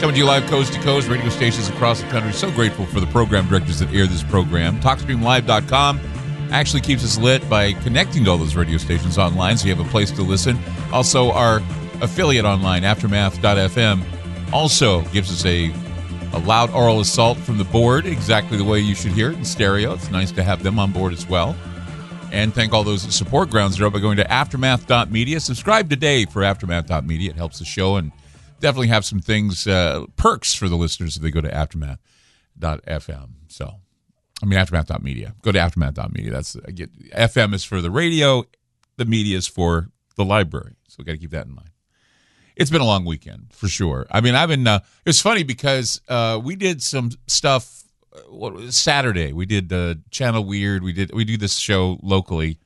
Coming to you live coast to coast, radio stations across the country. So grateful for the program directors that air this program. TalkStreamLive.com actually keeps us lit by connecting to all those radio stations online so you have a place to listen. Also, our affiliate online, Aftermath.fm, also gives us a, a loud oral assault from the board, exactly the way you should hear it in stereo. It's nice to have them on board as well. And thank all those that support Ground Zero by going to aftermath.media. Subscribe today for aftermath.media. It helps the show and definitely have some things, uh, perks for the listeners if they go to aftermath.fm. So, I mean, aftermath.media. Go to aftermath.media. That's, I get, FM is for the radio, the media is for the library. So, we got to keep that in mind. It's been a long weekend for sure. I mean, I've been, uh, it's funny because uh, we did some stuff what was Saturday. We did uh, Channel Weird. We did we do this show locally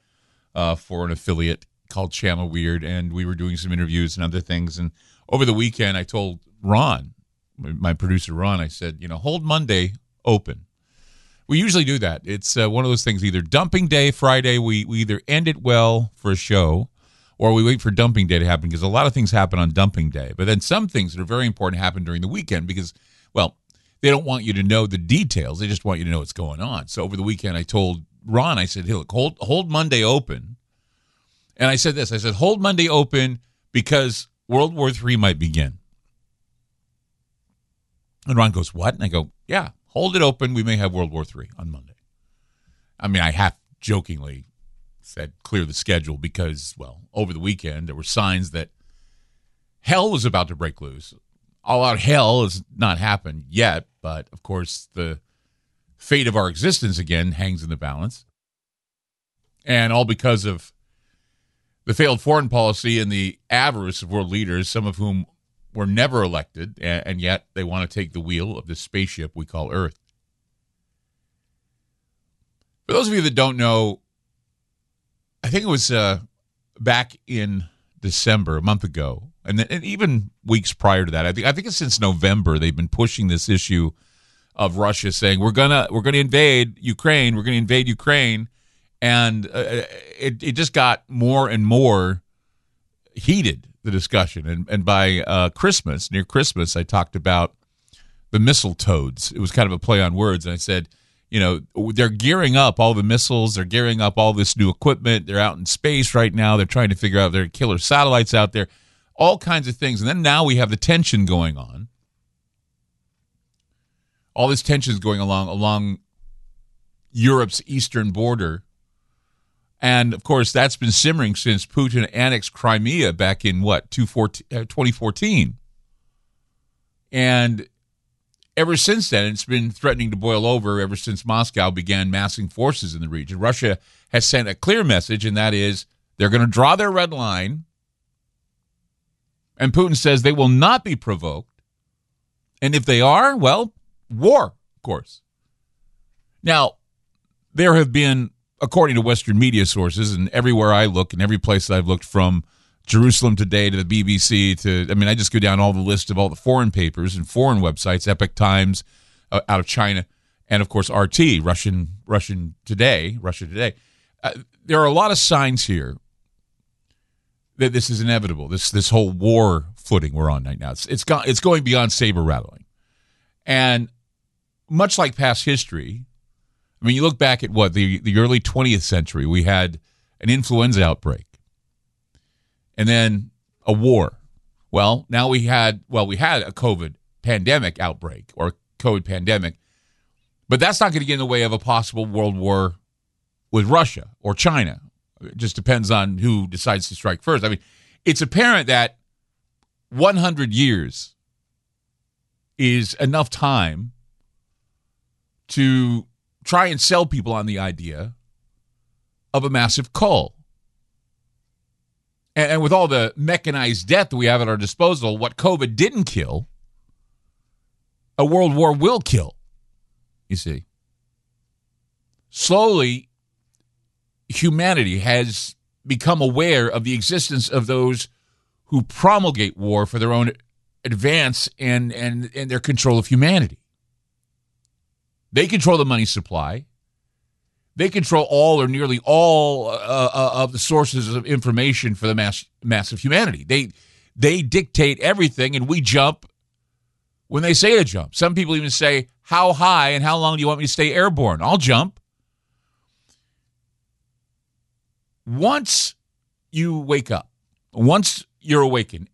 uh, for an affiliate called Channel Weird, and we were doing some interviews and other things. And over the weekend, I told Ron, my producer Ron, I said, you know, hold Monday open. We usually do that. It's uh, one of those things. Either dumping day Friday, we we either end it well for a show, or we wait for dumping day to happen because a lot of things happen on dumping day. But then some things that are very important happen during the weekend because, well, they don't want you to know the details. They just want you to know what's going on. So over the weekend, I told Ron, I said, hey, look, hold, hold Monday open. And I said this I said, hold Monday open because World War III might begin. And Ron goes, what? And I go, yeah, hold it open. We may have World War III on Monday. I mean, I half jokingly said clear the schedule because, well, over the weekend, there were signs that hell was about to break loose all out hell has not happened yet, but of course, the fate of our existence again hangs in the balance. And all because of the failed foreign policy and the avarice of world leaders, some of whom were never elected, and, yet they want to take the wheel of this spaceship we call Earth. For those of you that don't know, I think it was uh, back in December, a month ago, and, and even weeks prior to that. I think I think it's since November they've been pushing this issue of Russia saying we're gonna we're gonna invade Ukraine, we're gonna invade Ukraine, and uh, uh, it it just got more and more heated the discussion. And and by uh, Christmas, near Christmas, I talked about the missile toads. It was kind of a play on words, and I said. You know, they're gearing up all the missiles. They're gearing up all this new equipment. They're out in space right now. They're trying to figure out their killer satellites out there all kinds of things. And then now we have the tension going on. All this tension is going along along Europe's eastern border. And of course, that's been simmering since Putin annexed Crimea back in what, 2014. Uh, and ever since then, it's been threatening to boil over ever since Moscow began massing forces in the region. Russia has sent a clear message, and that is they're going to draw their red line and Putin says they will not be provoked. And if they are, well, war, of course. Now, there have been, according to Western media sources, and everywhere I look and every place that I've looked from Jerusalem Today to the BBC to, I mean, I just go down all the list of all the foreign papers and foreign websites, Epoch Times uh, out of China, and of course RT, Russian Russian Today, Russia Today. Uh, there are a lot of signs here that this is inevitable. This this whole war footing we're on right now. It's it's, gone, it's going beyond saber rattling, and much like past history. I mean, you look back at what the the early 20th century. We had an influenza outbreak, and then a war. Well, now we had well we had a COVID pandemic outbreak or COVID pandemic, but that's not going to get in the way of a possible world war with Russia or China it just depends on who decides to strike first. I mean, it's apparent that 100 years is enough time to try and sell people on the idea of a massive cull. And, and, with all the mechanized death we have at our disposal, what COVID didn't kill, a world war will kill. you see. Slowly, humanity has become aware of the existence of those who promulgate war for their own advance and, and, and their control of humanity. They control the money supply. They control all or nearly all uh, uh, of the sources of information for the mass mass of humanity. They they dictate everything, and we jump when they say to jump. Some people even say, "How high and how long do you want me to stay airborne?" I'll jump. Once you wake up, once you're awakened,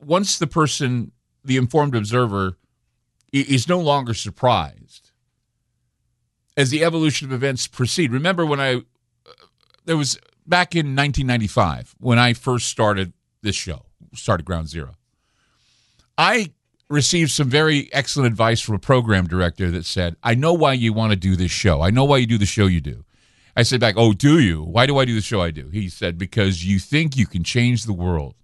once the person, the informed observer, is no longer surprised as the evolution of events proceed. Remember when I, uh, there was back in 1995 when I first started this show, started Ground Zero. I received some very excellent advice from a program director that said, I know why you want to do this show. I know why you do the show you do. I said back, Oh, do you? Why do I do the show I do? He said, Because you think you can change the world.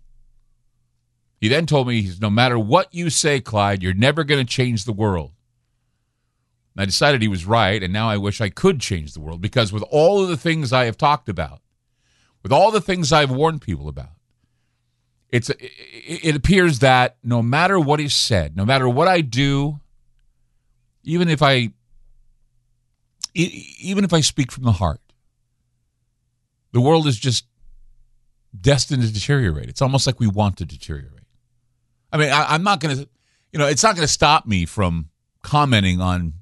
He then told me, "He No matter what you say, Clyde, you're never going to change the world. I decided he was right, and now I wish I could change the world because with all of the things I have talked about, with all the things I've warned people about, it's it appears that no matter what is said, no matter what I do, even if I even if I speak from the heart, the world is just destined to deteriorate. It's almost like we want to deteriorate. I mean, I, am not going to, you know, it's not going to stop me from commenting on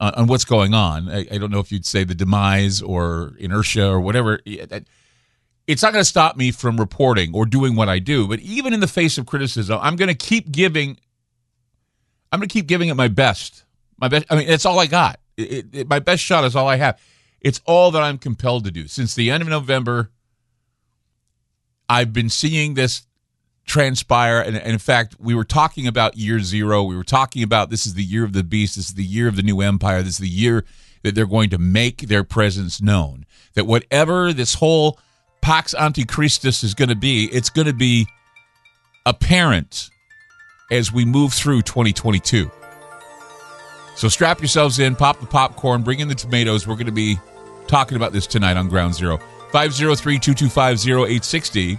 on, on what's going on. I, I, don't know if you'd say the demise or inertia or whatever. It's not going to stop me from reporting or doing what I do. But even in the face of criticism, I'm going to keep giving. I'm going to keep giving it my best. My best. I mean, that's all I got. It, it, my best shot is all I have. It's all that I'm compelled to do. Since the end of November, I've been seeing this transpire. And, and, in fact, we were talking about year zero. We were talking about this is the year of the beast. This is the year of the new empire. This is the year that they're going to make their presence known. That whatever this whole Pax Antichristus is going to be, it's going to be apparent as we move through 2022. So strap yourselves in, pop the popcorn, bring in the tomatoes. We're going to be talking about this tonight on Ground Zero. 503 225 0860.